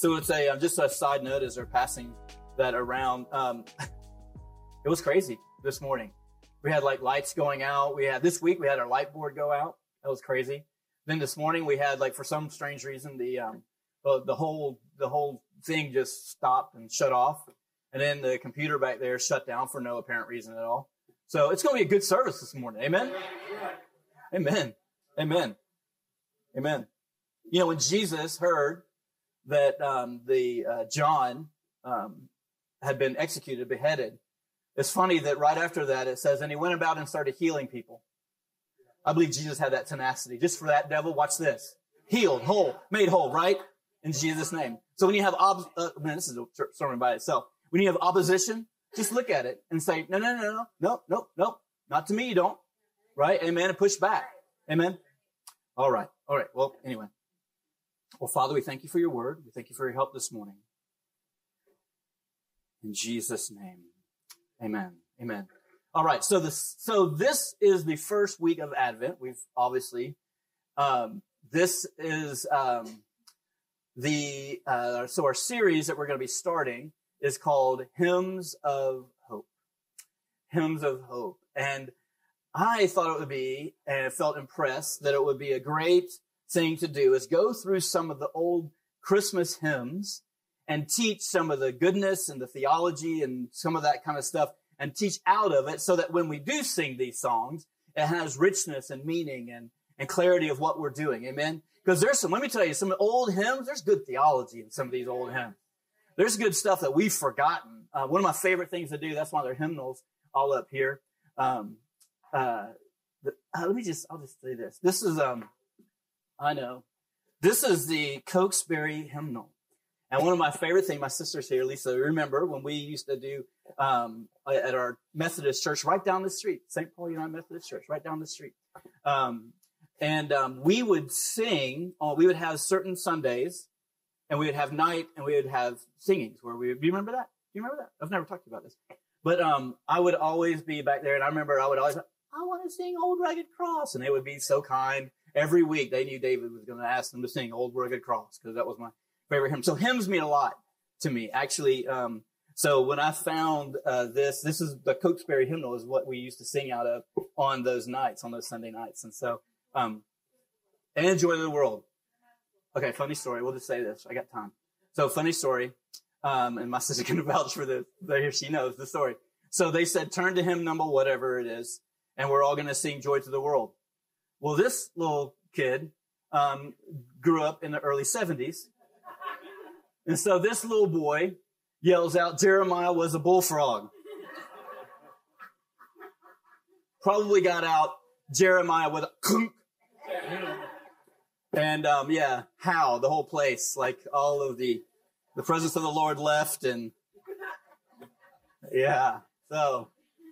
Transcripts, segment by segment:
So it's a um, just a side note as they're passing that around. Um, it was crazy this morning. We had like lights going out. We had this week we had our light board go out. That was crazy. Then this morning we had like for some strange reason the um the, the whole the whole thing just stopped and shut off, and then the computer back there shut down for no apparent reason at all. So it's going to be a good service this morning. Amen. Amen. Amen. Amen. You know when Jesus heard that um, the uh, John um, had been executed, beheaded. It's funny that right after that it says, and he went about and started healing people. I believe Jesus had that tenacity. Just for that devil, watch this. Healed, whole, made whole, right? In Jesus' name. So when you have, ob- uh, man, this is a sermon by itself. When you have opposition, just look at it and say, no, no, no, no, no, no, no, not to me, you don't. Right? Amen. And push back. Amen. All right. All right. Well, anyway. Well, Father, we thank you for your word. We thank you for your help this morning. In Jesus' name. Amen. Amen. All right. So this, so this is the first week of Advent. We've obviously, um, this is, um, the, uh, so our series that we're going to be starting is called Hymns of Hope. Hymns of Hope. And I thought it would be, and I felt impressed that it would be a great thing to do is go through some of the old Christmas hymns and teach some of the goodness and the theology and some of that kind of stuff and teach out of it so that when we do sing these songs, it has richness and meaning and, and clarity of what we're doing. Amen. Because there's some, let me tell you, some old hymns, there's good theology in some of these old hymns. There's good stuff that we've forgotten. Uh, one of my favorite things to do, that's why they're hymnals all up here. Um, uh, the, uh, let me just, I'll just say this. This is, um, I know. This is the Cokesbury hymnal. And one of my favorite things, my sister's here, Lisa, remember when we used to do um, at our Methodist church right down the street, St. Paul United Methodist Church, right down the street. Um, and um, we would sing, uh, we would have certain Sundays, and we would have night, and we would have singings where we would, do you remember that? Do you remember that? I've never talked about this. But um, I would always be back there, and I remember I would always, I want to sing Old Rugged Cross. And they would be so kind every week they knew David was going to ask them to sing Old Rugged Cross because that was my favorite hymn. So hymns mean a lot to me, actually. Um, so when I found uh, this, this is the Cokesbury hymnal is what we used to sing out of on those nights, on those Sunday nights. And so, um, and Joy of the World. Okay, funny story. We'll just say this. I got time. So funny story. Um, and my sister can vouch for this. Here she knows the story. So they said, turn to hymn number whatever it is, and we're all going to sing Joy to the World. Well, this little kid um, grew up in the early 70s. And so this little boy yells out, Jeremiah was a bullfrog. Probably got out Jeremiah with a kunk. And um, yeah, how the whole place, like all of the the presence of the Lord left, and yeah. So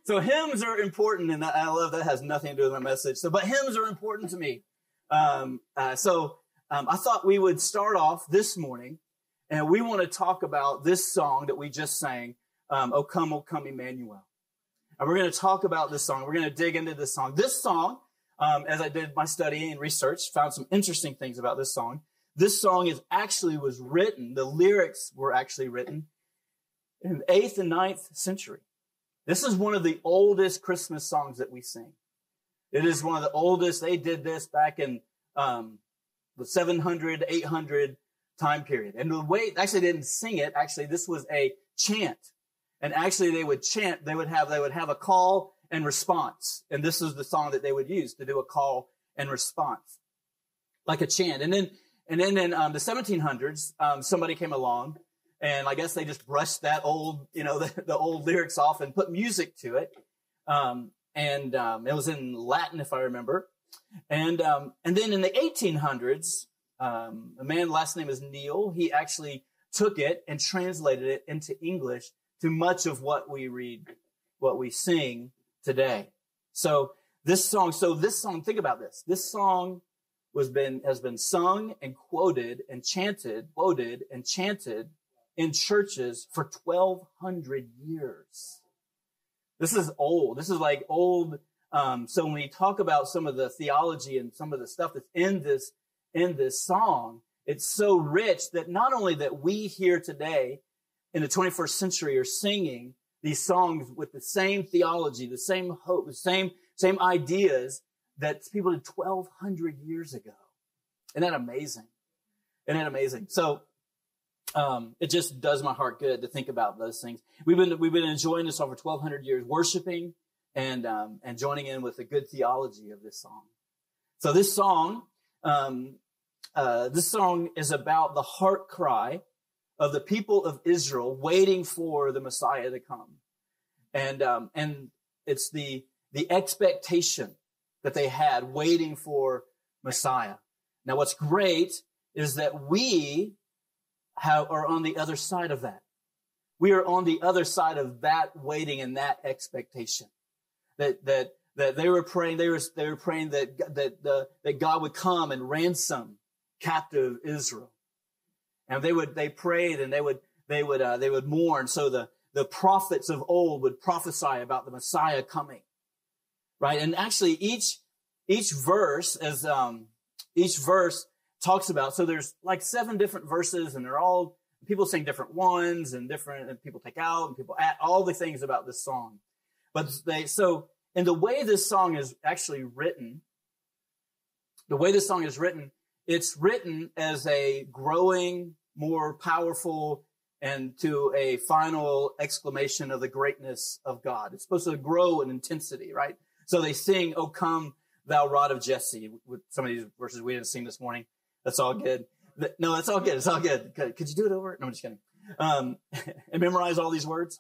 so hymns are important, and I love that has nothing to do with my message. So, but hymns are important to me. Um, uh, so um, I thought we would start off this morning, and we want to talk about this song that we just sang, um, "O Come, O Come, Emmanuel." And we're going to talk about this song. We're going to dig into this song. This song, um, as I did my study and research, found some interesting things about this song. This song is actually was written. The lyrics were actually written in the eighth and ninth century. This is one of the oldest Christmas songs that we sing. It is one of the oldest. They did this back in um, the 700, 800 time period. And the way, actually, they didn't sing it. Actually, this was a chant. And actually, they would chant. They would have, they would have a call and response. And this is the song that they would use to do a call and response, like a chant. And then, and then in um, the 1700s, um, somebody came along and I guess they just brushed that old, you know, the, the old lyrics off and put music to it. Um, and um, it was in Latin, if I remember. And um, and then in the 1800s, um, a man last name is Neale. He actually took it and translated it into English to much of what we read, what we sing today. So this song, so this song, think about this. This song was been has been sung and quoted and chanted, quoted and chanted in churches for 1200 years. This is old. This is like old. Um, so when we talk about some of the theology and some of the stuff that's in this, in this song, it's so rich that not only that we here today in the 21st century are singing these songs with the same theology, the same hope, the same, same ideas that people did 1200 years ago. Isn't that amazing? Isn't that amazing? So, um, it just does my heart good to think about those things. We've been, we've been enjoying this over 1200 years, worshiping and, um, and joining in with the good theology of this song. So this song, um, uh, this song is about the heart cry of the people of Israel waiting for the Messiah to come. And, um, and it's the, the expectation that they had waiting for Messiah. Now, what's great is that we have, are on the other side of that. We are on the other side of that waiting and that expectation. That, that, that they were praying, they were, they were praying that, that, the, that God would come and ransom captive Israel and they would they prayed and they would they would uh, they would mourn. So the the prophets of old would prophesy about the Messiah coming, right? And actually, each each verse as um, each verse talks about. So there's like seven different verses, and they're all people sing different ones and different, and people take out and people add all the things about this song. But they so in the way this song is actually written, the way this song is written, it's written as a growing more powerful and to a final exclamation of the greatness of God. It's supposed to grow in intensity, right? So they sing, "O come, thou rod of Jesse." With some of these verses we didn't sing this morning. That's all good. No, that's all good. It's all good. Could you do it over? No, I'm just kidding. Um, and memorize all these words.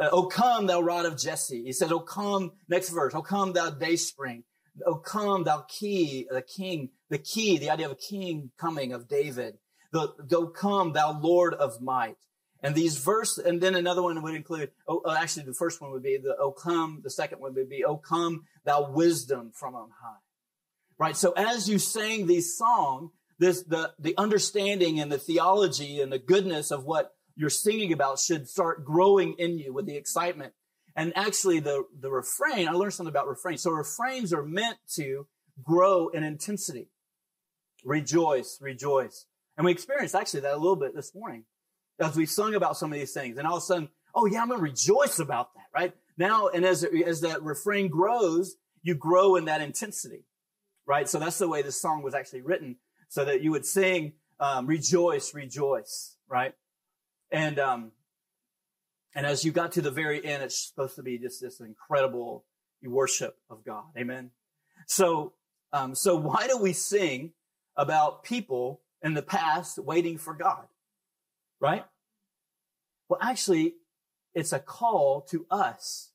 Uh, "O come, thou rod of Jesse." He says, Oh, come." Next verse. Oh, come, thou day spring." "O come, thou key, the king." The key, the idea of a king coming of David the, go come, thou Lord of might. And these verse, and then another one would include, oh, uh, actually the first one would be the, oh come, the second one would be, oh come, thou wisdom from on high. Right? So as you sang these songs, this, the, the understanding and the theology and the goodness of what you're singing about should start growing in you with the excitement. And actually the, the refrain, I learned something about refrains. So refrains are meant to grow in intensity. Rejoice, rejoice. And we experienced actually that a little bit this morning as we sung about some of these things. And all of a sudden, oh yeah, I'm going to rejoice about that, right? Now, and as, as that refrain grows, you grow in that intensity, right? So that's the way this song was actually written so that you would sing, um, rejoice, rejoice, right? And, um, and as you got to the very end, it's supposed to be just this incredible worship of God. Amen. So, um, so why do we sing about people in the past waiting for God, right? Well, actually, it's a call to us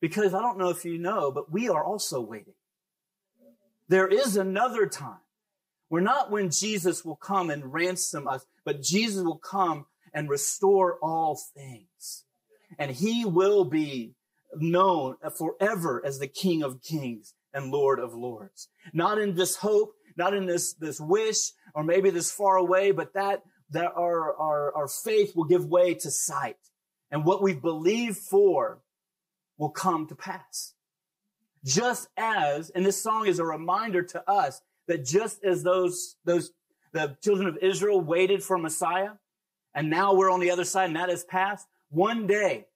because I don't know if you know, but we are also waiting. There is another time. We're not when Jesus will come and ransom us, but Jesus will come and restore all things. And he will be known forever as the King of Kings and Lord of Lords. Not in this hope, not in this, this wish or maybe this far away, but that, that our, our, our faith will give way to sight and what we've believed for will come to pass. Just as, and this song is a reminder to us that just as those, those, the children of Israel waited for Messiah, and now we're on the other side and that has passed, one day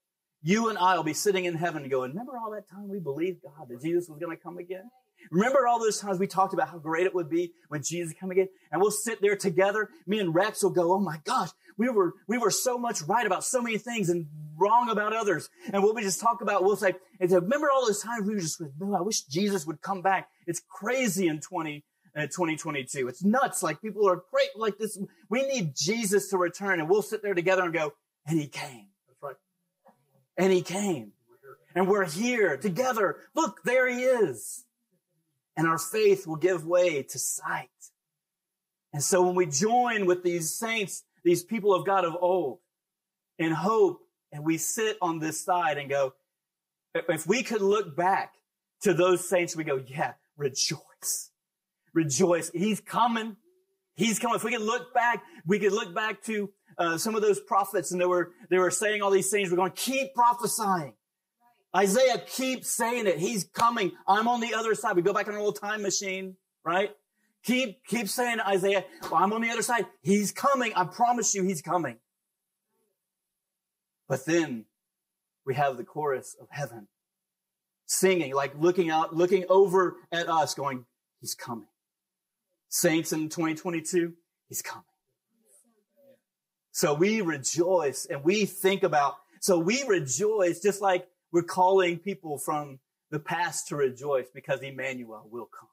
you and I will be sitting in heaven going, remember all that time we believed God that Jesus was going to come again? Remember all those times we talked about how great it would be when Jesus come again? And we'll sit there together. Me and Rex will go, Oh my gosh, we were, we were so much right about so many things and wrong about others. And we'll be just talk about, we'll say, and remember all those times we were just, oh, I wish Jesus would come back. It's crazy in 20, uh, 2022. It's nuts. Like people are great like this. We need Jesus to return and we'll sit there together and go, and he came. That's right. And he came. And we're here together. Look, there he is and our faith will give way to sight. And so when we join with these saints, these people of God of old in hope, and we sit on this side and go, if we could look back to those saints, we go, yeah, rejoice. Rejoice. He's coming. He's coming. If we could look back, we could look back to uh, some of those prophets and they were, they were saying all these things. We're going, to keep prophesying. Isaiah keeps saying it. He's coming. I'm on the other side. We go back in an old time machine, right? Keep, keep saying Isaiah, well, I'm on the other side. He's coming. I promise you he's coming. But then we have the chorus of heaven singing, like looking out, looking over at us going, he's coming. Saints in 2022, he's coming. So we rejoice and we think about, so we rejoice just like we're calling people from the past to rejoice because Emmanuel will come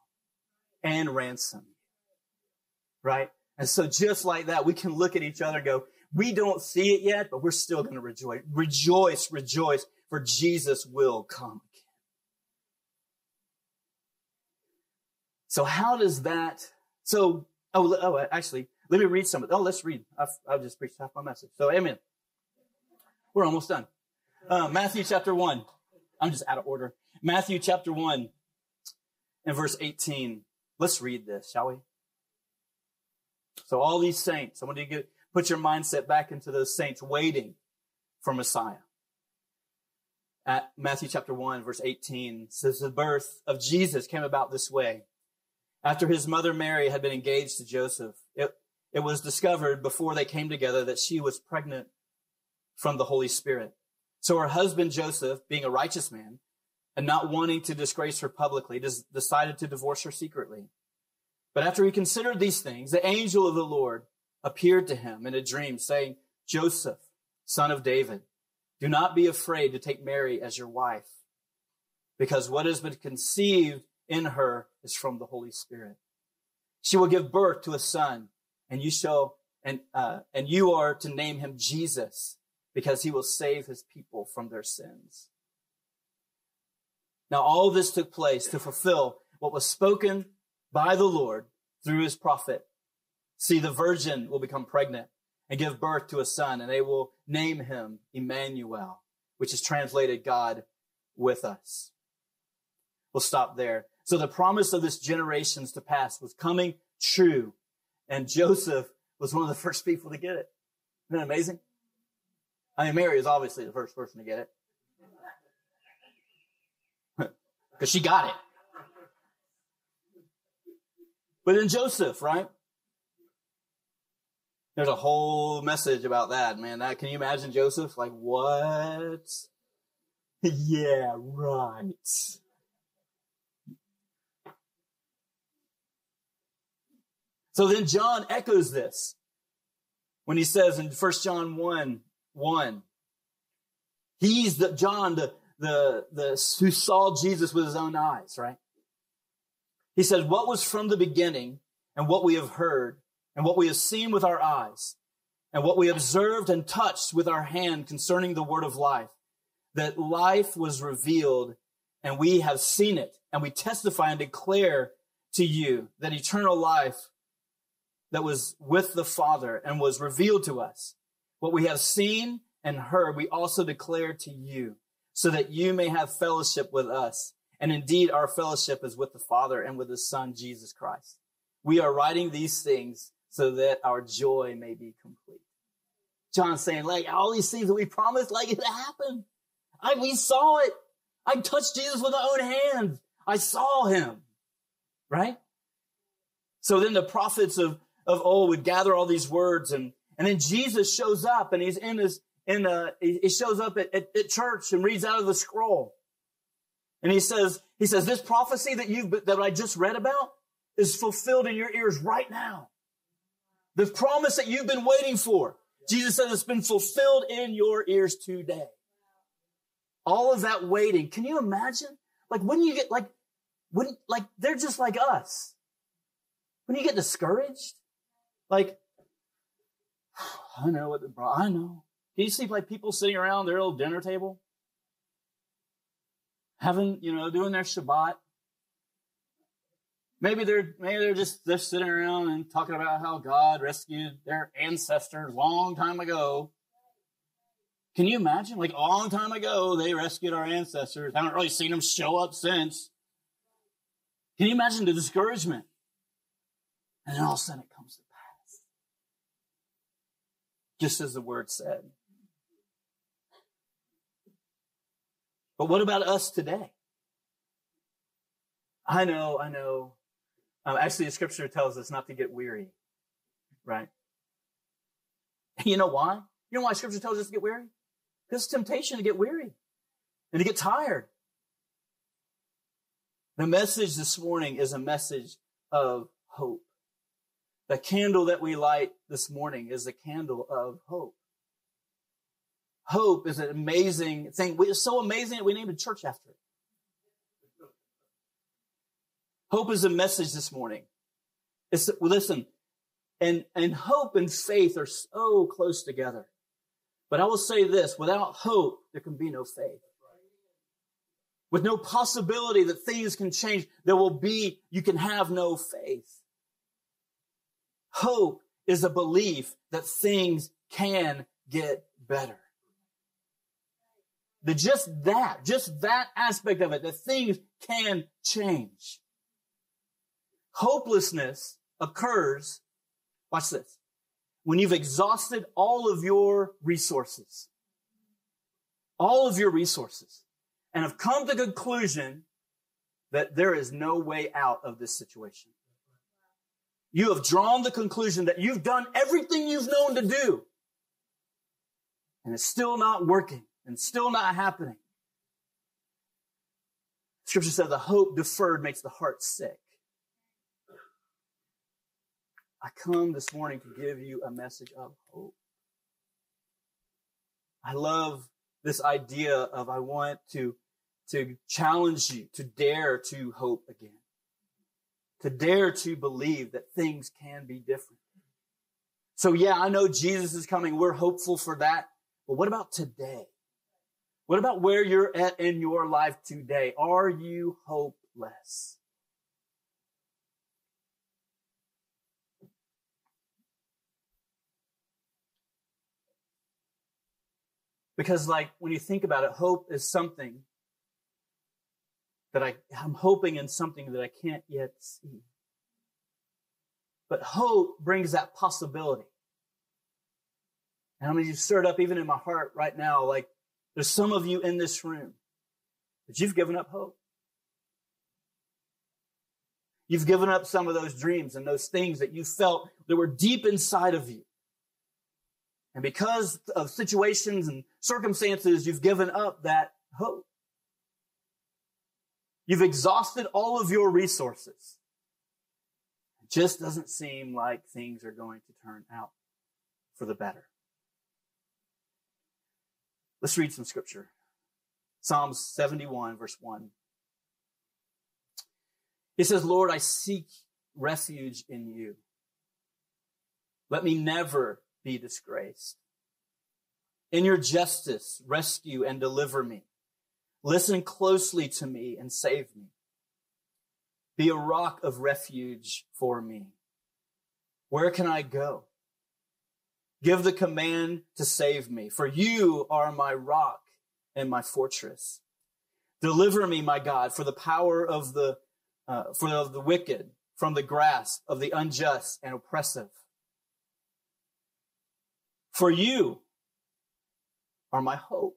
and ransom you. Right? And so just like that, we can look at each other and go, we don't see it yet, but we're still going to rejoice. Rejoice, rejoice, for Jesus will come again. So how does that, so, oh, oh, actually, let me read some of Oh, let's read. I've, I've just preached half my message. So, amen. We're almost done. Uh, Matthew chapter 1. I'm just out of order. Matthew chapter 1 and verse 18. Let's read this, shall we? So all these saints, I want you to get, put your mindset back into those saints waiting for Messiah. At Matthew chapter 1, verse 18 says the birth of Jesus came about this way. After his mother Mary had been engaged to Joseph, it, it was discovered before they came together that she was pregnant from the Holy Spirit. So her husband Joseph, being a righteous man and not wanting to disgrace her publicly, decided to divorce her secretly. But after he considered these things, the angel of the Lord appeared to him in a dream, saying, Joseph, son of David, do not be afraid to take Mary as your wife, because what has been conceived in her is from the Holy Spirit. She will give birth to a son, and you shall and uh, and you are to name him Jesus, because he will save his people from their sins. Now, all this took place to fulfill what was spoken by the Lord through his prophet. See, the virgin will become pregnant and give birth to a son, and they will name him Emmanuel, which is translated God with us. We'll stop there. So the promise of this generations to pass was coming true, and Joseph was one of the first people to get it. Isn't that amazing? I mean, Mary is obviously the first person to get it. Because she got it. But then Joseph, right? There's a whole message about that, man. That can you imagine Joseph? Like, what? yeah, right. So then John echoes this when he says in 1 John 1 1. He's the John, the, the, the, who saw Jesus with his own eyes, right? He says, what was from the beginning and what we have heard and what we have seen with our eyes and what we observed and touched with our hand concerning the word of life, that life was revealed and we have seen it and we testify and declare to you that eternal life that was with the Father and was revealed to us. What we have seen and heard, we also declare to you, so that you may have fellowship with us. And indeed, our fellowship is with the Father and with His Son, Jesus Christ. We are writing these things so that our joy may be complete. John's saying, like, all these things that we promised, like, it happened. I, we saw it. I touched Jesus with my own hands. I saw him. Right? So then the prophets of, of old would gather all these words and, and then Jesus shows up and he's in his, in uh, he shows up at, at, at church and reads out of the scroll. And he says, he says, this prophecy that you've, that I just read about is fulfilled in your ears right now. The promise that you've been waiting for. Jesus says it's been fulfilled in your ears today. All of that waiting. Can you imagine? Like when you get like, when, like they're just like us. When you get discouraged, like, I know what the, bro I know. Can you see like people sitting around their old dinner table? Having, you know, doing their Shabbat. Maybe they're maybe they're just they're sitting around and talking about how God rescued their ancestors long time ago. Can you imagine? Like a long time ago, they rescued our ancestors. I Haven't really seen them show up since. Can you imagine the discouragement? And then all of a sudden it comes to. Just as the word said. But what about us today? I know, I know. Um, actually, the scripture tells us not to get weary, right? You know why? You know why scripture tells us to get weary? Because it's temptation to get weary and to get tired. The message this morning is a message of hope. The candle that we light this morning is a candle of hope. Hope is an amazing thing. It's so amazing that we named a church after it. Hope is a message this morning. It's, listen, and, and hope and faith are so close together. But I will say this, without hope, there can be no faith. With no possibility that things can change, there will be, you can have no faith. Hope is a belief that things can get better. The just that, just that aspect of it, that things can change. Hopelessness occurs, watch this, when you've exhausted all of your resources. All of your resources. And have come to the conclusion that there is no way out of this situation. You have drawn the conclusion that you've done everything you've known to do. And it's still not working and still not happening. Scripture says the hope deferred makes the heart sick. I come this morning to give you a message of hope. I love this idea of I want to, to challenge you to dare to hope again, to dare to believe that things can be different. So yeah, I know Jesus is coming. We're hopeful for that. But what about today? What about where you're at in your life today? Are you hopeless? Because, like, when you think about it, hope is something that I, I'm hoping in something that I can't yet see. But hope brings that possibility. And I'm going to stir it up even in my heart right now. Like, there's some of you in this room that you've given up hope. You've given up some of those dreams and those things that you felt that were deep inside of you. And because of situations and circumstances, you've given up that hope. You've exhausted all of your resources. It just doesn't seem like things are going to turn out for the better. Let's read some scripture. Psalms 71, verse 1. It says, Lord, I seek refuge in you. Let me never be disgraced. In your justice, rescue and deliver me. Listen closely to me and save me. Be a rock of refuge for me. Where can I go? Give the command to save me, for you are my rock and my fortress. Deliver me, my God, for the power of the, uh, for the, the wicked, from the grasp of the unjust and oppressive. For you are my hope,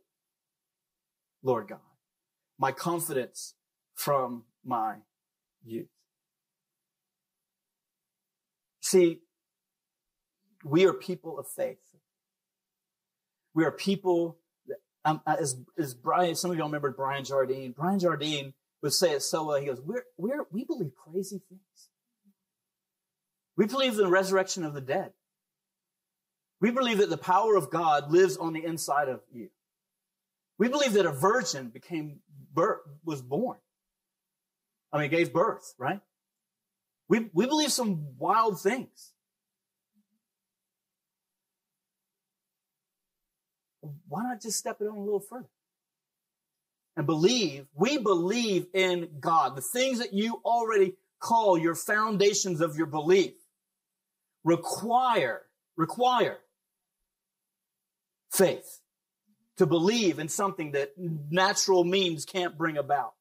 Lord God, my confidence from my youth. See, we are people of faith. We are people um, as, as Brian, some of y'all remember Brian Jardine. Brian Jardine would say it so well. He goes, we're, we're, we believe crazy things. We believe in the resurrection of the dead. We believe that the power of God lives on the inside of you. We believe that a virgin became birth, was born. I mean, gave birth, right? We, we believe some wild things. Why not just step it on a little further? And believe, we believe in God. The things that you already call your foundations of your belief require, require faith, to believe in something that natural means can't bring about.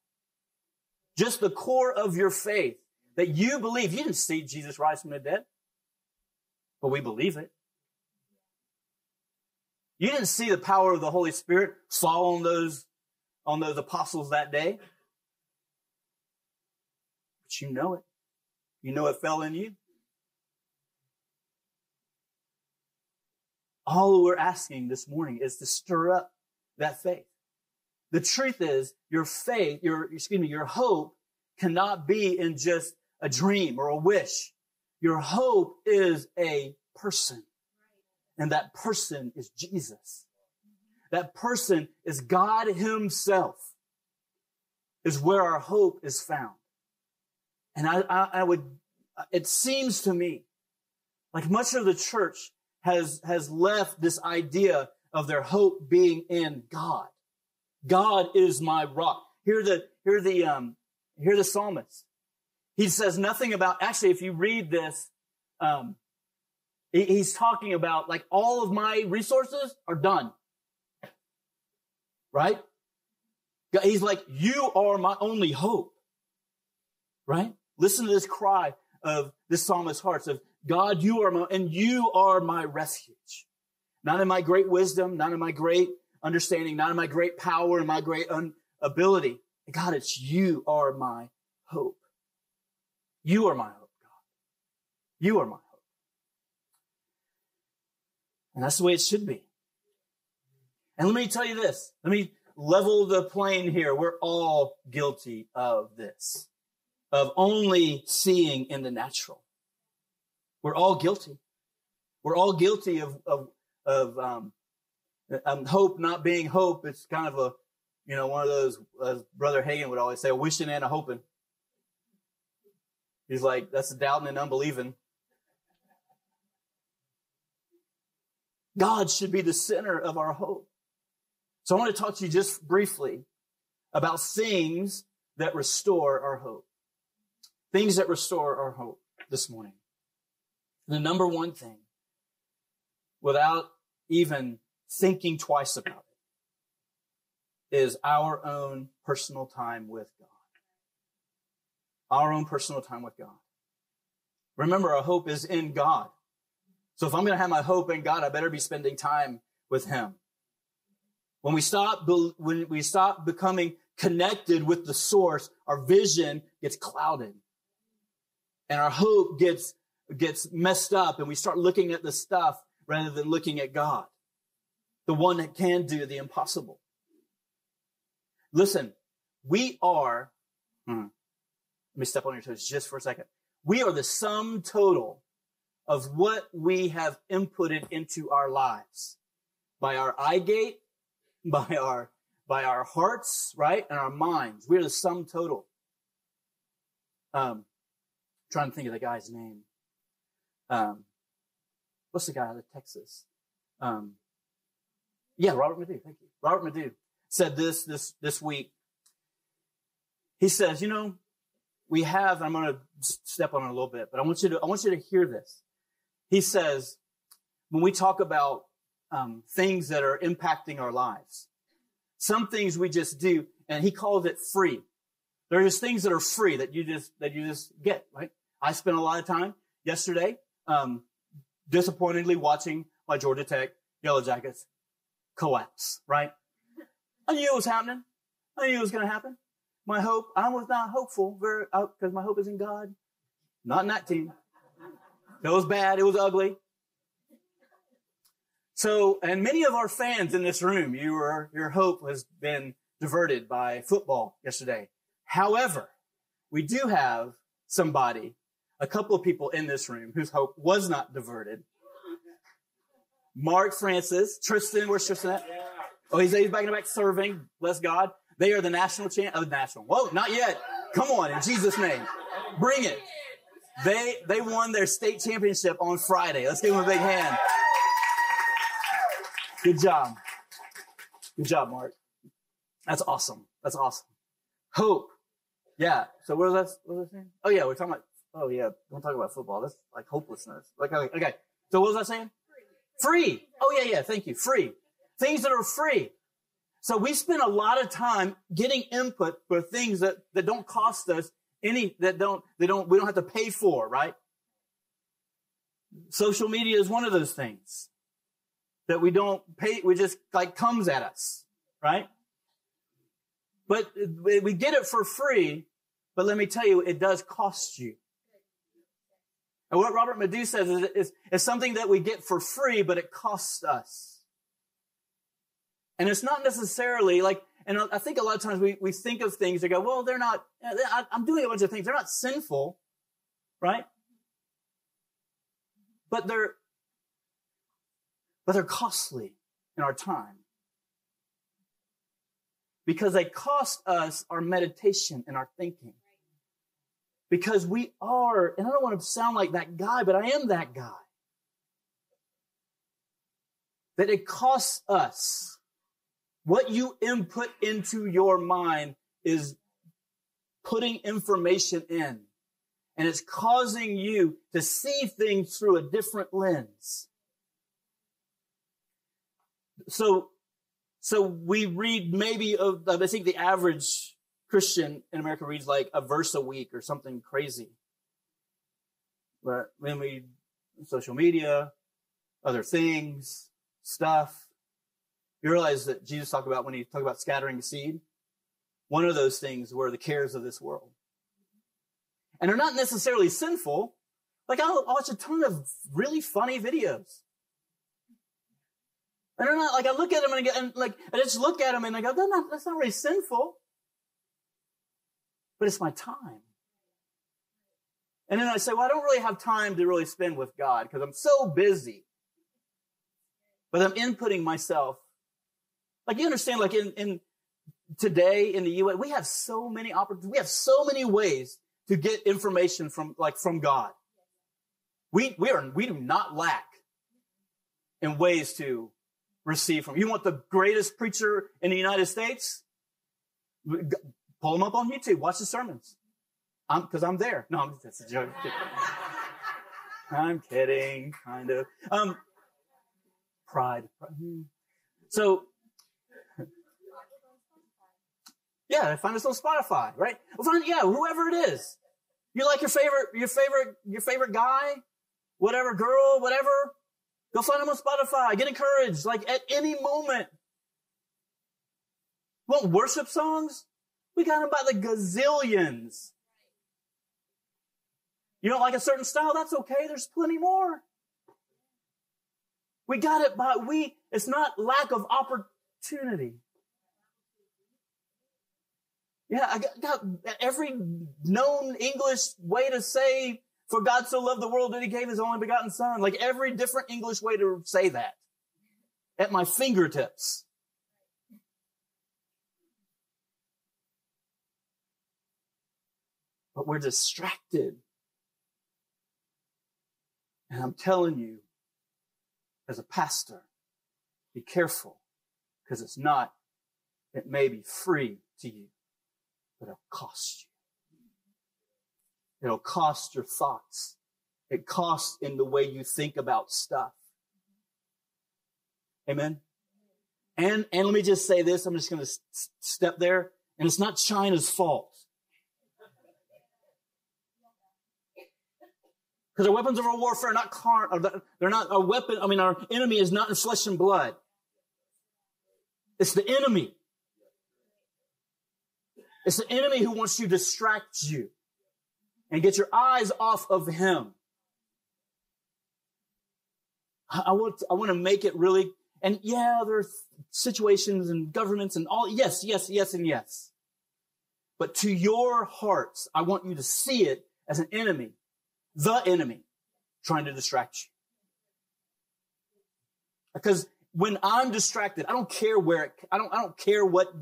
Just the core of your faith that you believe. You didn't see Jesus rise from the dead, but we believe it. You didn't see the power of the Holy Spirit fall on those, on those apostles that day, but you know it. You know it fell in you? All we're asking this morning is to stir up that faith. The truth is, your faith, your, excuse me, your hope cannot be in just a dream or a wish. Your hope is a person. And that person is Jesus. That person is God himself is where our hope is found. And I, I, I would, it seems to me like much of the church has, has left this idea of their hope being in God. God is my rock. Hear the, hear the, um, here the psalmist. He says nothing about, actually, if you read this, um, he's talking about like all of my resources are done. Right? He's like, you are my only hope. Right? Listen to this cry of this psalmist's heart of God, you are my, and you are my refuge. Not in my great wisdom, not in my great understanding, not in my great power and my great un- ability. God, it's you are my hope. You are my hope, God. You are my hope. And that's the way it should be. And let me tell you this. Let me level the plane here. We're all guilty of this, of only seeing in the natural. We're all guilty. We're all guilty of, of, of um, um, hope not being hope. It's kind of a, you know, one of those, as Brother Hagin would always say, a wishing and a hoping. He's like, that's doubting and unbelieving. God should be the center of our hope. So I want to talk to you just briefly about things that restore our hope. Things that restore our hope this morning. The number one thing, without even thinking twice about it, is our own personal time with God. Our own personal time with God. Remember, our hope is in God. So if I'm going to have my hope in God, I better be spending time with Him. When we stop, when we stop becoming connected with the source, our vision gets clouded and our hope gets, gets messed up and we start looking at the stuff rather than looking at God, the one that can do the impossible. Listen, we are, hmm, let me step on your toes just for a second. We are the sum total of what we have inputted into our lives by our eye gate by our by our hearts, right, and our minds. We're the sum total. Um, trying to think of the guy's name. Um, what's the guy out of Texas? Um, yeah, Robert Madu. Thank you. Robert Madu said this this this week. He says, you know, we have. I'm going to step on it a little bit, but I want you to I want you to hear this. He says, when we talk about um, things that are impacting our lives. Some things we just do, and he calls it free. There are just things that are free that you just that you just get. Right? I spent a lot of time yesterday, um, disappointedly watching my Georgia Tech Yellow Jackets collapse. Right? I knew it was happening. I knew it was going to happen. My hope, I was not hopeful because uh, my hope is in God, not in that team. It was bad. It was ugly. So, and many of our fans in this room, you were, your hope has been diverted by football yesterday. However, we do have somebody, a couple of people in this room whose hope was not diverted. Mark Francis, Tristan, where's Tristan at? Oh, he's, he's back in the back serving. Bless God. They are the national champ of oh, national. Whoa, not yet. Come on, in Jesus' name. Bring it. They, they won their state championship on Friday. Let's give them a big hand. Good job. Good job, Mark. That's awesome. That's awesome. Hope. Yeah. So what was that? What was I saying? Oh yeah, we're talking about. Oh yeah, don't talk about football. That's like hopelessness. Like okay. So what was I saying? Free. free. Oh yeah, yeah. Thank you. Free. Things that are free. So we spend a lot of time getting input for things that, that don't cost us any, that don't, they don't, we don't have to pay for, right? Social media is one of those things that we don't pay, we just like comes at us, right? But we get it for free, but let me tell you, it does cost you. And what Robert Madu says is, is, is something that we get for free, but it costs us. And it's not necessarily like, and I think a lot of times we, we think of things that go, well, they're not, I'm doing a bunch of things. They're not sinful, right? But they're, but they're costly in our time. Because they cost us our meditation and our thinking. Because we are, and I don't want to sound like that guy, but I am that guy. That it costs us. What you input into your mind is putting information in. And it's causing you to see things through a different lens. So, so we read maybe, I think the average Christian in America reads like a verse a week or something crazy. But when we social media, other things, stuff, you realize that Jesus talked about when he talked about scattering the seed. One of those things were the cares of this world. And they're not necessarily sinful. Like I'll watch a ton of really funny videos. And they're not like I look at them and, I get, and like I just look at them and I go, that's not, that's not really sinful but it's my time. And then I say, well, I don't really have time to really spend with God because I'm so busy. But I'm inputting myself. Like you understand, like in, in today in the U.S., we have so many opportunities. We have so many ways to get information from, like from God. We, we are, we do not lack in ways to receive from. You want the greatest preacher in the United States? Pull them up on YouTube. Watch the sermons. I'm because I'm there. No, I'm, that's a joke. I'm kidding, kind of. Um, pride. So, yeah, find us on Spotify, right? Find yeah, whoever it is. You like your favorite, your favorite, your favorite guy, whatever girl, whatever. Go find them on Spotify. Get encouraged, like at any moment. Want worship songs? We got them by the gazillions. You don't like a certain style? That's okay. There's plenty more. We got it by we, it's not lack of opportunity. Yeah, I got, got every known English way to say, for God so loved the world that he gave his only begotten son. Like every different English way to say that at my fingertips. But we're distracted. And I'm telling you, as a pastor, be careful because it's not, it may be free to you, but it'll cost you. It'll cost your thoughts. It costs in the way you think about stuff. Amen. And, and let me just say this. I'm just going to step there. And it's not China's fault. Because our weapons of our warfare are not carnal. Uh, they're not our weapon. I mean, our enemy is not in flesh and blood. It's the enemy. It's the enemy who wants to distract you and get your eyes off of him. I want, I want to make it really, and yeah, there are situations and governments and all, yes, yes, yes, and yes. But to your hearts, I want you to see it as an enemy the enemy trying to distract you. Because when I'm distracted, I don't care where it, I don't, I don't care what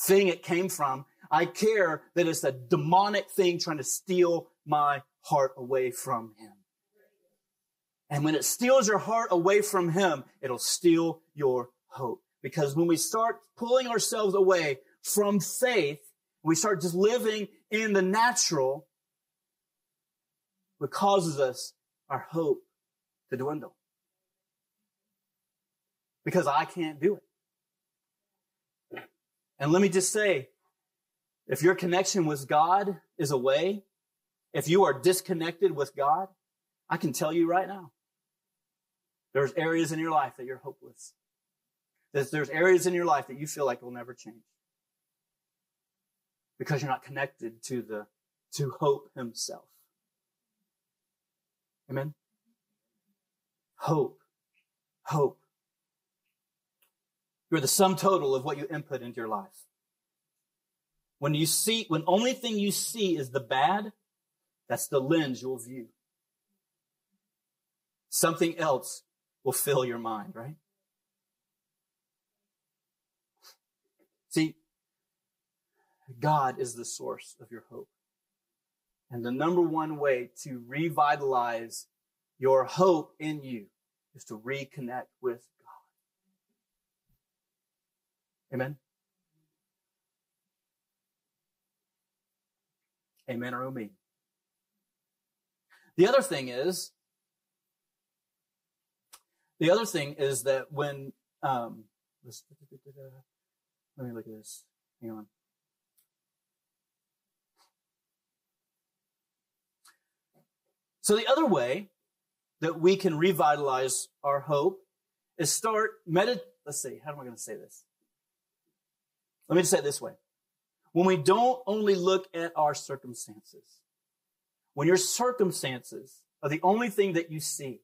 thing it came from. I care that it's a demonic thing trying to steal my heart away from him. And when it steals your heart away from him, it'll steal your hope. Because when we start pulling ourselves away from faith, we start just living in the natural, what causes us our hope to dwindle. Because I can't do it. And let me just say, if your connection with God is away, if you are disconnected with God, I can tell you right now, there's areas in your life that you're hopeless. There's, there's areas in your life that you feel like will never change. Because you're not connected to the, to hope himself. Amen. Hope. Hope. You're the sum total of what you input into your life. When you see, when only thing you see is the bad, that's the lens you'll view. Something else will fill your mind, right? See, God is the source of your hope. And the number one way to revitalize your hope in you is to reconnect with God. Amen. Amen or me. The other thing is, the other thing is that when, um, let me look at this. Hang on. So the other way that we can revitalize our hope is start medit. Let's see. How am I going to say this? Let me just say it this way. When we don't only look at our circumstances, when your circumstances are the only thing that you see,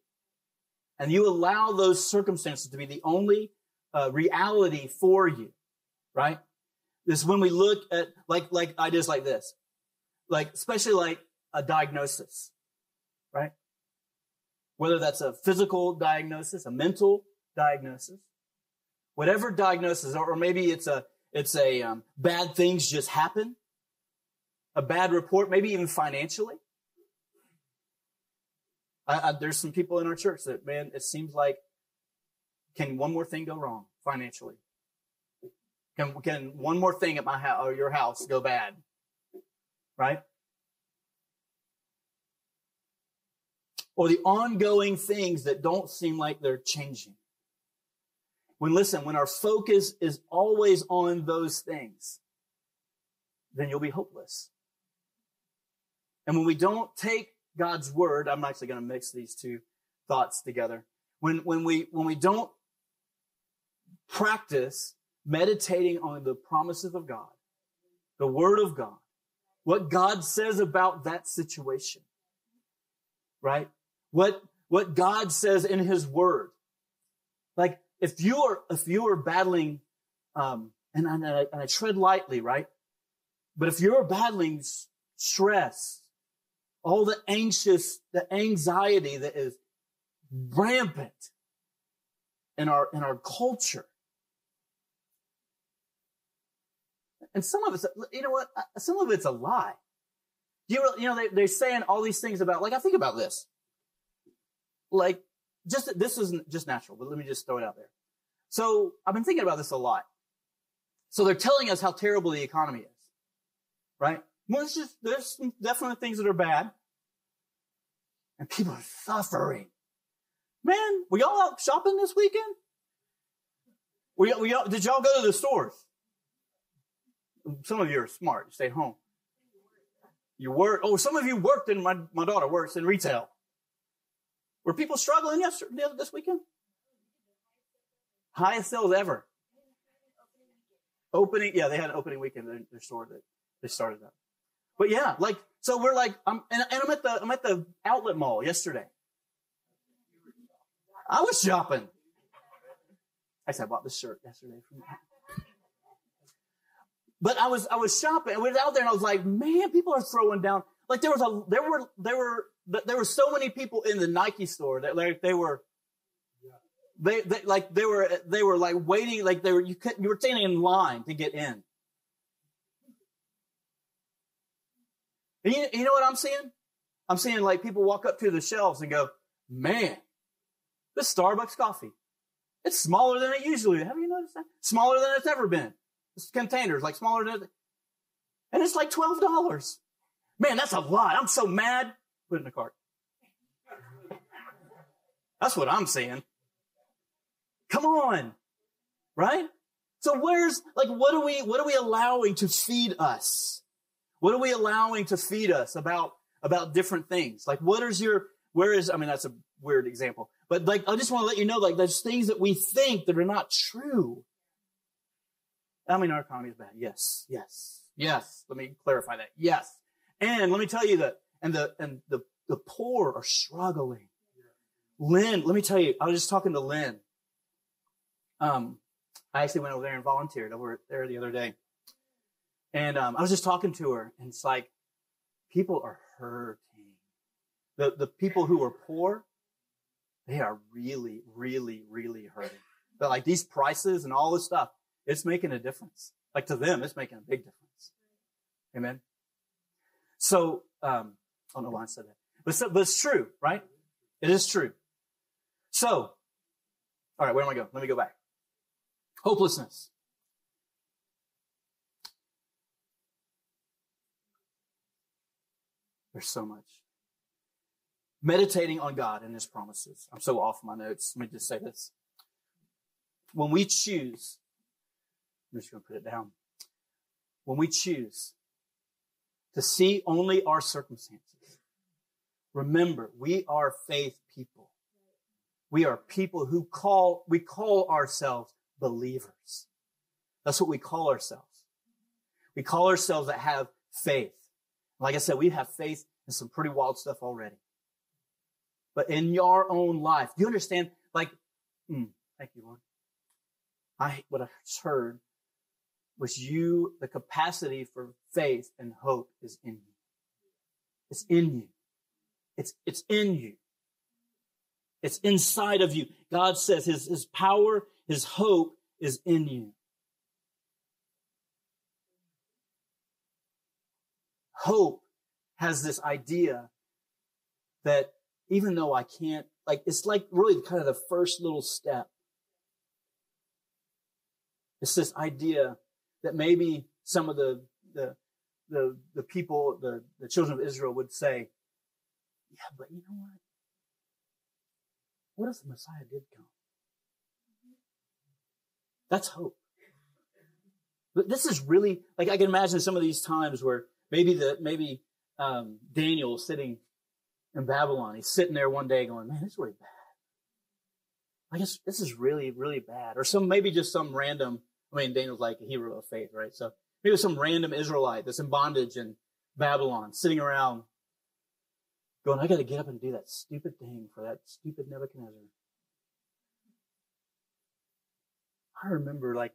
and you allow those circumstances to be the only uh, reality for you, right? This is when we look at like like ideas like this, like especially like a diagnosis? Whether that's a physical diagnosis, a mental diagnosis, whatever diagnosis, or, maybe it's a it's a um, bad things just happen, a bad report, maybe even financially. I, I, there's some people in our church that man, it seems like can one more thing go wrong financially? Can, can one more thing at my house or your house go bad? Right? Or the ongoing things that don't seem like they're changing. When listen, when our focus is always on those things, then you'll be hopeless. And when we don't take God's word, I'm actually going to mix these two thoughts together. When, when we, when we don't practice meditating on the promises of God, the word of God, what God says about that situation, right? What, what God says in his word. Like if you are, if you are battling, um, and, I, and I tread lightly, right? But if you're battling stress, all the anxious, the anxiety that is rampant in our, in our culture, And some of it's, you know what? Some of it's a lie. You, you know, they, they're saying all these things about, like, I think about this. Like, just, this isn't just natural, but let me just throw it out there. So I've been thinking about this a lot. So they're telling us how terrible the economy is, right? Well, it's just, there's some definite things that are bad. And people are suffering. Man, were y'all out shopping this weekend? We, we, did y'all go to the stores? Some of you are smart. You home. You work. Oh, some of you worked in my, my daughter works in retail. Were people struggling yesterday, this weekend? Highest sales ever. Opening, yeah, they had an opening weekend in their store that they started that. But yeah, like, so we're like, I'm, and, and I'm at the, I'm at the outlet mall yesterday. I was shopping. I said, I bought this shirt yesterday from but I was, I was shopping and we was out there and I was like, man, people are throwing down. Like there was a, there were, there were, there were so many people in the Nike store that like they were, they, they like they were, they were like waiting, like they were, you could, you were standing in line to get in. And you, you know what I'm seeing? I'm seeing like people walk up to the shelves and go, man, this Starbucks coffee, it's smaller than it usually. Have you noticed that? Smaller than it's ever been It's containers, like smaller than, it, and it's like $12. Man, that's a lot. I'm so mad. Put in the cart. That's what I'm saying. Come on. Right? So where's, like, what are we, what are we allowing to feed us? What are we allowing to feed us about, about different things? Like, what is your, where is, I mean, that's a weird example, but like, I just want to let you know, like, there's things that we think that are not true. I mean, our economy is bad. Yes, yes, yes. Let me clarify that. Yes. And let me tell you that, and the, and the the poor are struggling. Lynn, let me tell you, I was just talking to Lynn. Um, I actually went over there and volunteered over there the other day. And um, I was just talking to her, and it's like people are hurting. The the people who are poor, they are really, really, really hurting. But like these prices and all this stuff, it's making a difference. Like to them, it's making a big difference. Amen. So um, don't know why I said that, but, so, but it's true, right? It is true. So, all right, where am I going? Let me go back. Hopelessness. There's so much. Meditating on God and His promises. I'm so off my notes. Let me just say this. When we choose, I'm just going to put it down. When we choose to see only our circumstances, remember, we are faith people. We are people who call, we call ourselves believers. That's what we call ourselves. We call ourselves that have faith. Like I said, we have faith in some pretty wild stuff already. But in your own life, you understand? Like, mm, thank you, Lord. I, what I just heard was you, the capacity for faith and hope is in you. It's in you. It's, it's in you. It's inside of you. God says his, his power, his hope is in you. Hope has this idea that even though I can't, like, it's like really kind of the first little step. It's this idea that maybe some of the, the, the, the people, the, the children of Israel would say, yeah, but you know what? What if the Messiah did come? That's hope. But this is really like I can imagine some of these times where maybe the maybe um, Daniel sitting in Babylon. He's sitting there one day going, "Man, this is really bad. I guess this is really really bad." Or some maybe just some random. I mean, Daniel's like a hero of faith, right? So maybe some random Israelite that's in bondage in Babylon, sitting around going, "I got to get up and do that stupid thing for that stupid Nebuchadnezzar." I remember like,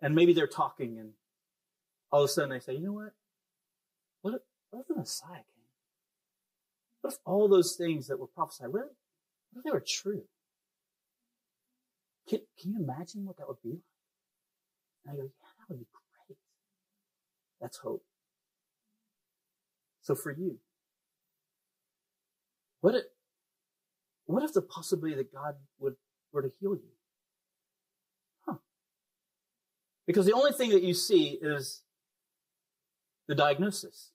and maybe they're talking and all of a sudden they say, you know what? What if, what if the Messiah came? What if all those things that were prophesied, what if, what if they were true? Can, can you imagine what that would be like? And I go, yeah, that would be great. That's hope. So for you, what if, what if the possibility that God would were to heal you? Huh. Because the only thing that you see is the diagnosis.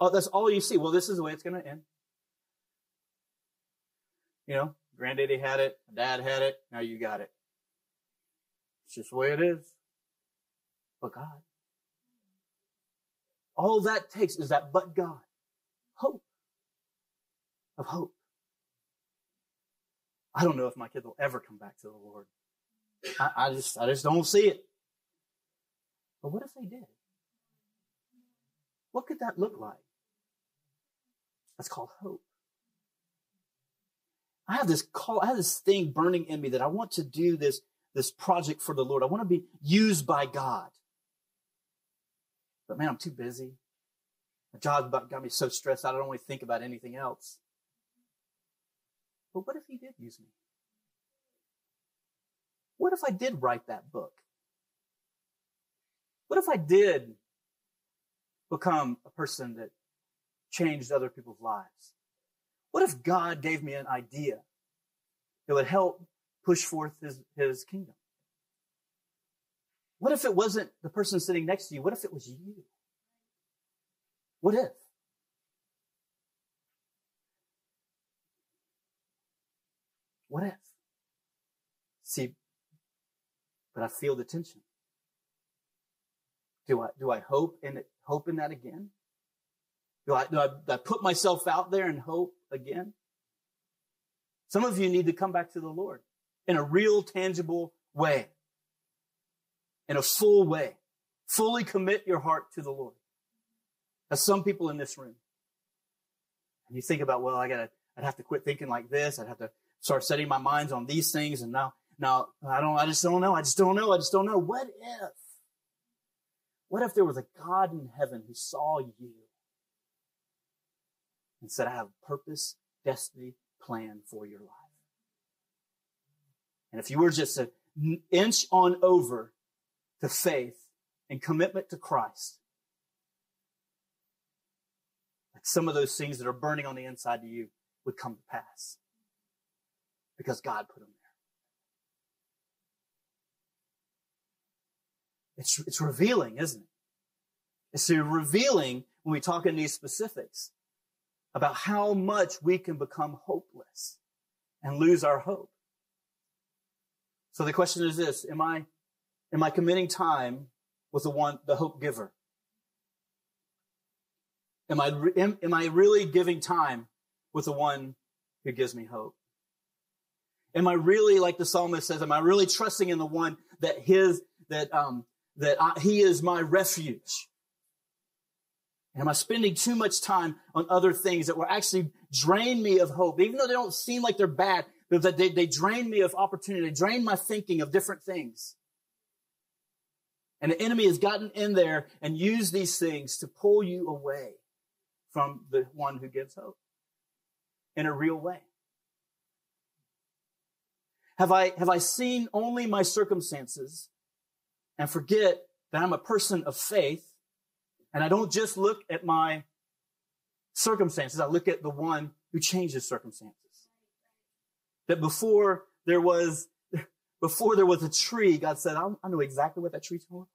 Oh, that's all you see. Well, this is the way it's going to end. You know, granddaddy had it, dad had it, now you got it. It's just the way it is. But God. All that takes is that but God. Hope. Of hope. I don't know if my kid will ever come back to the Lord. I, I just I just don't see it. But what if they did? What could that look like? That's called hope. I have this call, I have this thing burning in me that I want to do this, this project for the Lord. I want to be used by God. But man, I'm too busy. Job got me so stressed out, I don't want to think about anything else. But what if He did use me? What if I did write that book? What if I did become a person that changed other people's lives? What if God gave me an idea that would help push forth his, his kingdom? What if it wasn't the person sitting next to you? What if it was you? What if? What if? See, but I feel the tension. Do I, do I hope in it, hope in that again? Do I, do I, do I put myself out there and hope again? Some of you need to come back to the Lord in a real tangible way, in a full way. Fully commit your heart to the Lord. As some people in this room. And you think about, well, I gotta, I'd have to quit thinking like this. I'd have to start setting my minds on these things. And now, now I don't, I just don't know. I just don't know. I just don't know. What if, what if there was a God in heaven who saw you and said, I have a purpose, destiny, plan for your life? And if you were just an inch on over to faith and commitment to Christ, some of those things that are burning on the inside of you would come to pass because God put them there. It's, it's revealing, isn't it? It's revealing when we talk in these specifics about how much we can become hopeless and lose our hope. So the question is this, am I, am I committing time with the one, the hope giver? Am I, am, am I really giving time with the one who gives me hope? Am I really, like the psalmist says, am I really trusting in the one that his, that, um, that I, he is my refuge? Am I spending too much time on other things that will actually drain me of hope, even though they don't seem like they're bad, but that they, they drain me of opportunity, they drain my thinking of different things. And the enemy has gotten in there and used these things to pull you away from the one who gives hope in a real way? Have I, have I seen only my circumstances and forget that I'm a person of faith and I don't just look at my circumstances, I look at the one who changes circumstances. That before there was, before there was a tree, God said, I know exactly what that tree's look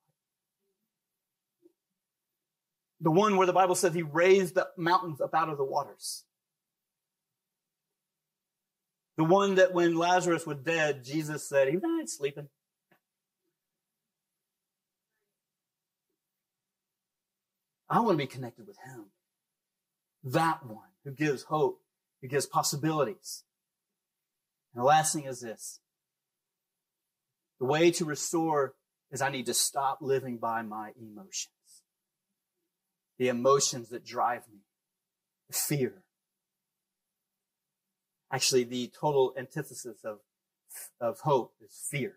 the one where the Bible says he raised the mountains up out of the waters. The one that when Lazarus was dead, Jesus said, he's not sleeping. I want to be connected with him. That one who gives hope, who gives possibilities. And the last thing is this. The way to restore is I need to stop living by my emotions the emotions that drive me, the fear. Actually, the total antithesis of, of hope is fear.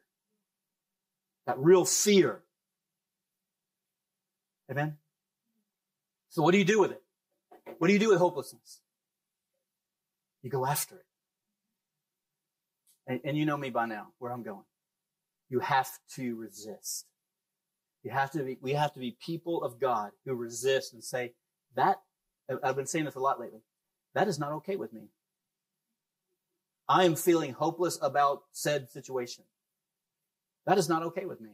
That real fear. Amen? So what do you do with it? What do you do with hopelessness? You go after it. And, and you know me by now, where I'm going. You have to resist. You have to be, we have to be people of God who resist and say, that, I've been saying this a lot lately, that is not okay with me. I am feeling hopeless about said situation. That is not okay with me.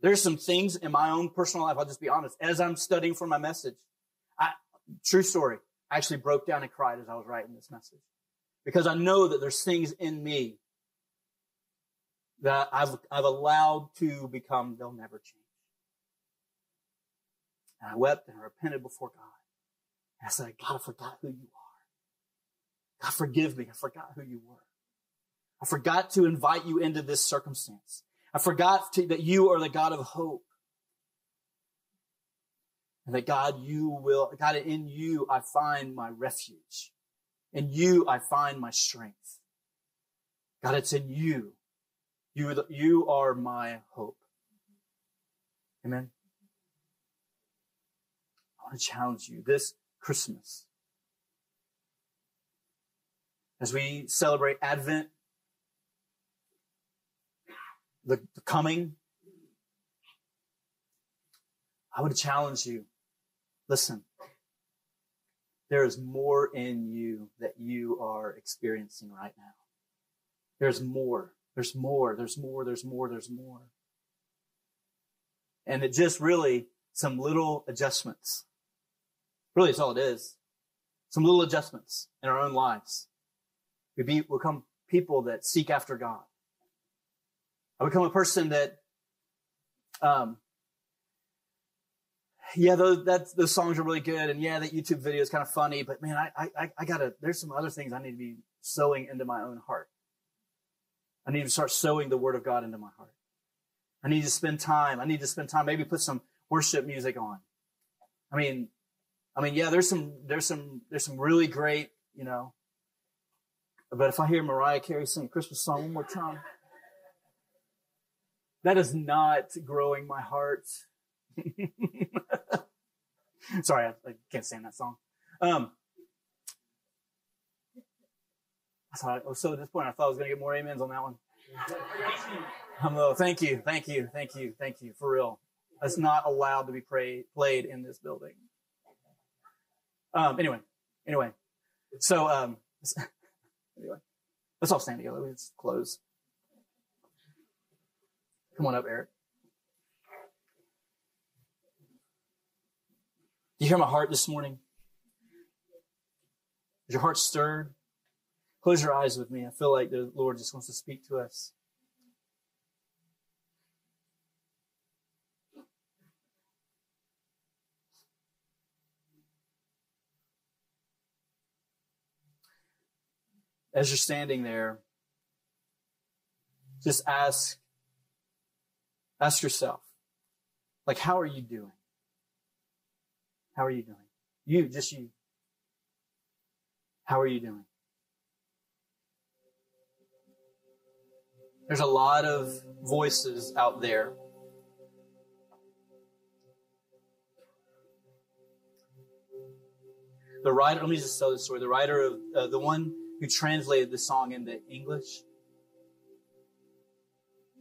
There's some things in my own personal life, I'll just be honest, as I'm studying for my message, I, true story, I actually broke down and cried as I was writing this message. Because I know that there's things in me that I've, I've allowed to become, they'll never change. And I wept and I repented before God. And I said, God, I forgot who you are. God, forgive me. I forgot who you were. I forgot to invite you into this circumstance. I forgot to, that you are the God of hope. And that God, you will, God, in you I find my refuge. In you I find my strength. God, it's in you you you are my hope. Amen. I want to challenge you this Christmas. As we celebrate Advent, the, the coming, I would challenge you. Listen, there is more in you that you are experiencing right now. There's more. There's more, there's more, there's more, there's more. And it just really, some little adjustments. Really, it's all it is. Some little adjustments in our own lives. We be, become people that seek after God. I become a person that, um, yeah, those, that, those songs are really good. And yeah, that YouTube video is kind of funny, but man, I, I, I gotta, there's some other things I need to be sowing into my own heart. I need to start sowing the word of God into my heart. I need to spend time. I need to spend time, maybe put some worship music on. I mean, I mean, yeah, there's some, there's some, there's some really great, you know. But if I hear Mariah Carey sing a Christmas song one more time, that is not growing my heart. Sorry, I, I, can't sing that song. Um, I thought I was so disappointed. I thought I was going to get more amens on that one. Um, thank you, thank you, thank you, thank you, for real. That's not allowed to be pray, played in this building. Um, anyway, anyway, so um, anyway, let's all stand together. Let's close. Come on up, Eric. You hear my heart this morning? Is your heart stirred? Close your eyes with me. I feel like the Lord just wants to speak to us. As you're standing there, just ask Ask yourself, like, how are you doing? How are you doing? You, just you. How are you doing? There's a lot of voices out there. The writer, let me just tell this story. The writer of uh, the one who translated the song into English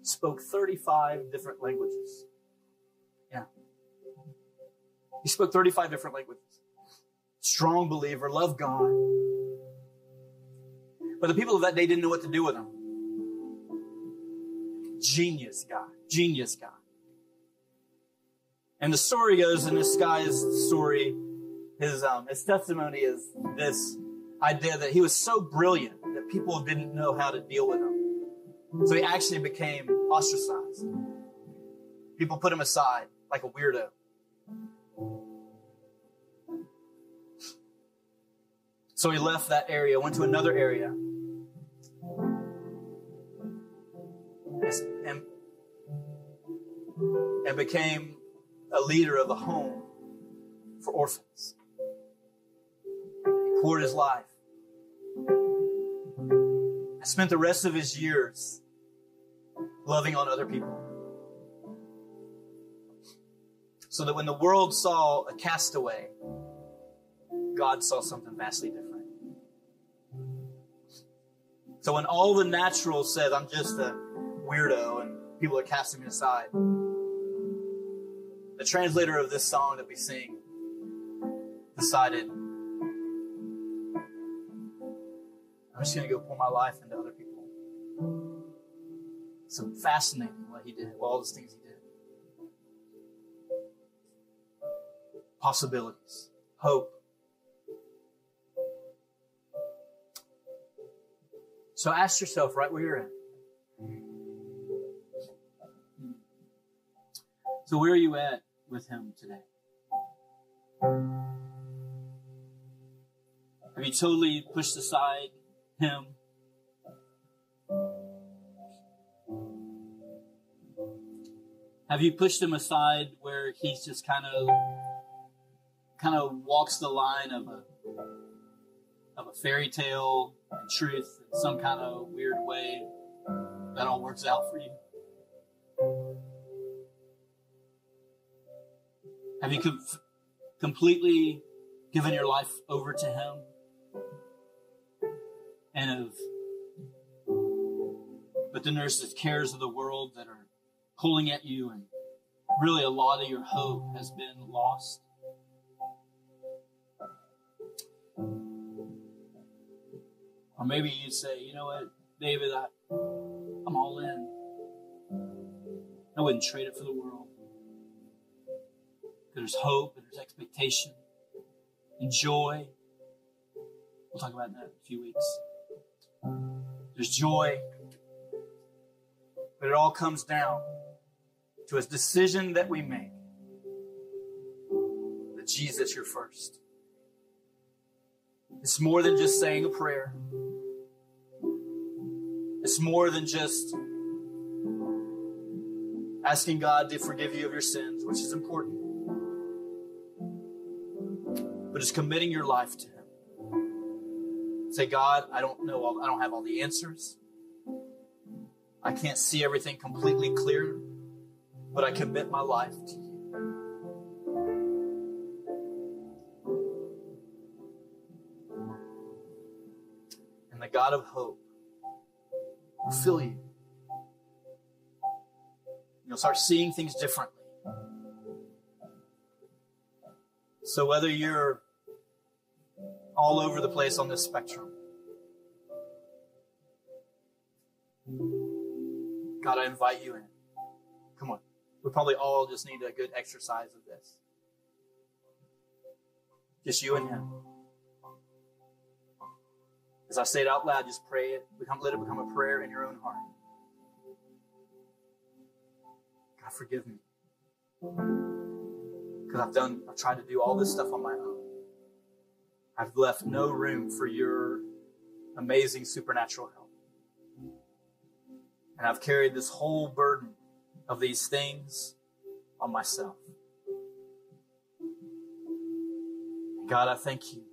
spoke 35 different languages. Yeah. He spoke 35 different languages. Strong believer, loved God. But the people of that day didn't know what to do with him. Genius guy. Genius guy. And the story goes, and this guy's story, his um, his testimony is this idea that he was so brilliant that people didn't know how to deal with him. So he actually became ostracized. People put him aside like a weirdo. So he left that area, went to another area, and, and became a leader of a home for orphans. He poured his life. I spent the rest of his years loving on other people. So that when the world saw a castaway, God saw something vastly different. So when all the natural said, I'm just a weirdo and people are casting me aside, the translator of this song that we sing decided, I'm just going to go pour my life into other people so fascinating what he did, all those things he did. Possibilities, hope. So ask yourself right where you're at. So where are you at with him today? Have you totally pushed aside him Have you pushed him aside where he's just kind of kind of walks the line of a of a fairy tale and truth in some kind of weird way that all works out for you? Have you com- completely given your life over to him? And of but then there's the cares of the world that are pulling at you, and really a lot of your hope has been lost. Or maybe you'd say, you know what, David, I, I'm all in. I wouldn't trade it for the world. There's hope and there's expectation and joy. We'll talk about that in a few weeks. There's joy, but it all comes down to a decision that we make that Jesus, you're first. It's more than just saying a prayer. It's more than just asking God to forgive you of your sins, which is important. Just committing your life to Him. Say, God, I don't know all, I don't have all the answers. I can't see everything completely clear, but I commit my life to you. And the God of hope will fill you. You'll start seeing things differently. So whether you're all over the place on this spectrum, God, I invite you in. Come on. We probably all just need a good exercise of this. Just you and Him. As I say it out loud, just pray it. Become, let it become a prayer in your own heart. God, forgive me. Because I've done, I've tried to do all this stuff on my own. I've left no room for your amazing supernatural help. And I've carried this whole burden of these things on myself. God, I thank you.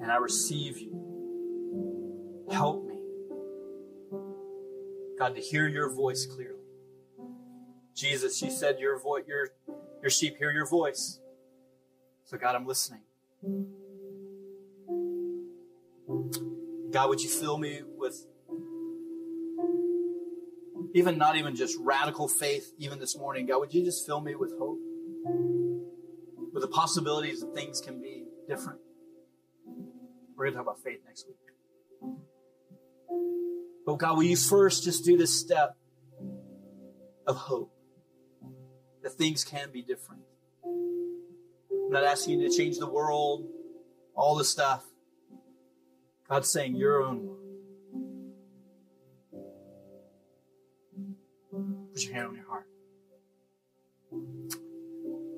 And I receive you. Help me. God, to hear your voice clearly. Jesus, you said your voice, your, your sheep hear your voice. So God, I'm listening. God, would you fill me with even not even just radical faith, even this morning, God, would you just fill me with hope? With the possibilities that things can be different. We're going to talk about faith next week. But God, will you first just do this step of hope? That things can be different. I'm not asking you to change the world, all the stuff. God's saying your own. Put your hand on your heart.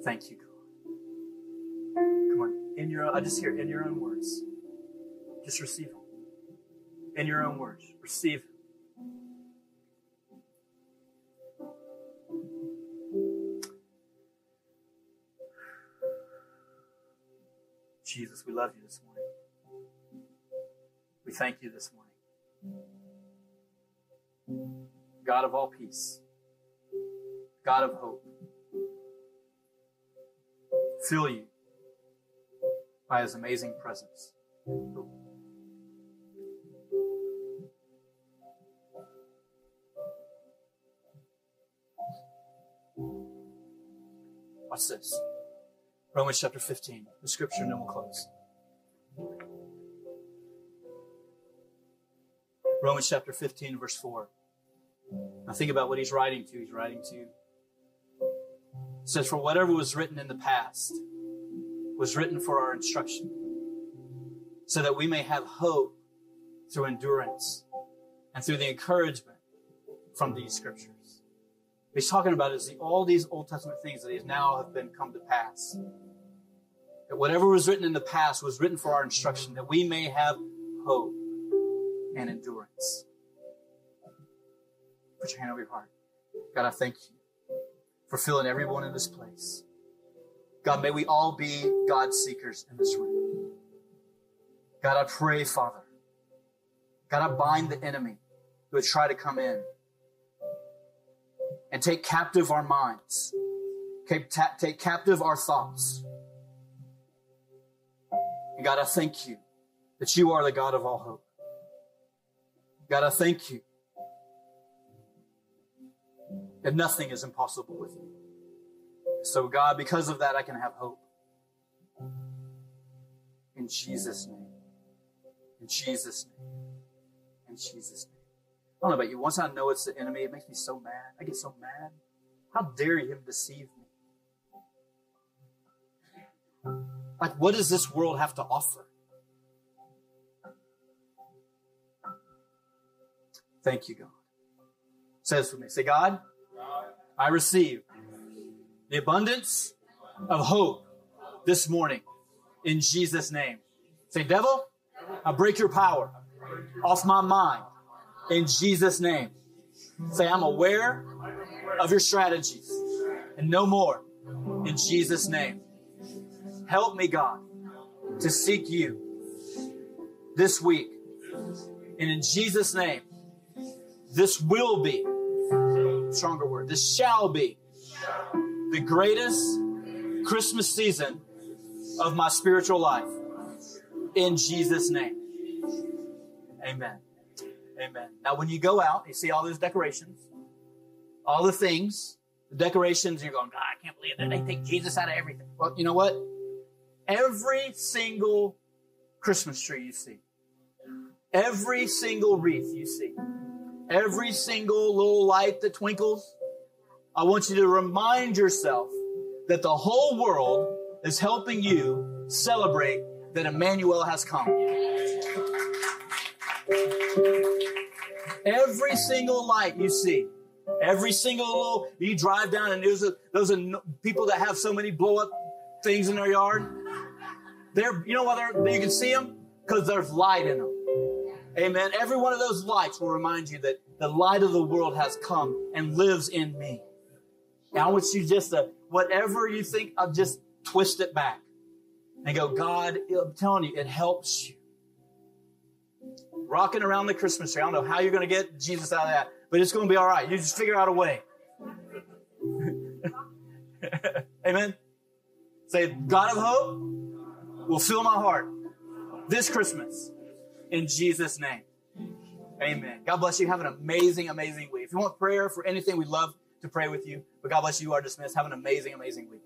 Thank you, God. Come on. In your I just hear in your own words. Just receive them. In your own words. Receive Jesus, we love you this morning. We thank you this morning. God of all peace. God of hope. Fill you by his amazing presence. Watch this. Romans chapter 15, the scripture, and then we'll close. Romans chapter 15, verse 4. Now think about what he's writing to. He's writing to it says, For whatever was written in the past was written for our instruction, so that we may have hope through endurance and through the encouragement from these scriptures. What he's talking about is the, all these Old Testament things that now have been come to pass. That whatever was written in the past was written for our instruction, that we may have hope and endurance. Put your hand over your heart. God, I thank you for filling everyone in this place. God, may we all be God seekers in this room. God, I pray, Father. God, I bind the enemy who would try to come in and take captive our minds, take, captive our thoughts. And God, I thank you that you are the God of all hope. God, I thank you and nothing is impossible with you. So, God, because of that, I can have hope. In Jesus' name. In Jesus' name. In Jesus' name. I don't know about you. Once I know it's the enemy, it makes me so mad. I get so mad. How dare him deceive me? Like, what does this world have to offer? Thank you, God. Says for me. Say, God, I receive the abundance of hope this morning in Jesus' name. Say, devil, I break your power off my mind in Jesus' name. Say, I'm aware of your strategies and no more in Jesus' name. Help me, God, to seek you this week. And in Jesus' name, this will be, stronger word, this shall be the greatest Christmas season of my spiritual life. In Jesus' name. Amen. Amen. Now, when you go out, you see all those decorations, all the things, the decorations, you're going, God, I can't believe that they take Jesus out of everything. Well, you know what? Every single Christmas tree you see, every single wreath you see, every single little light that twinkles, I want you to remind yourself that the whole world is helping you celebrate that Emmanuel has come. Every single light you see, every single little, you drive down and there's a, those are people that have so many blow up things in their yard. They're, you know why they're, you can see them? Because there's light in them. Amen. Every one of those lights will remind you that the light of the world has come and lives in me. Now I want you just to, whatever you think, I'll just twist it back and go, God, I'm telling you, it helps you. Rocking around the Christmas tree. I don't know how you're going to get Jesus out of that, but it's going to be all right. You just figure out a way. Amen. Say, God of hope will fill my heart this Christmas in Jesus' name. Amen. God bless you. Have an amazing, amazing week. If you want prayer for anything, we'd love to pray with you. But God bless you. You are dismissed. Have an amazing, amazing week.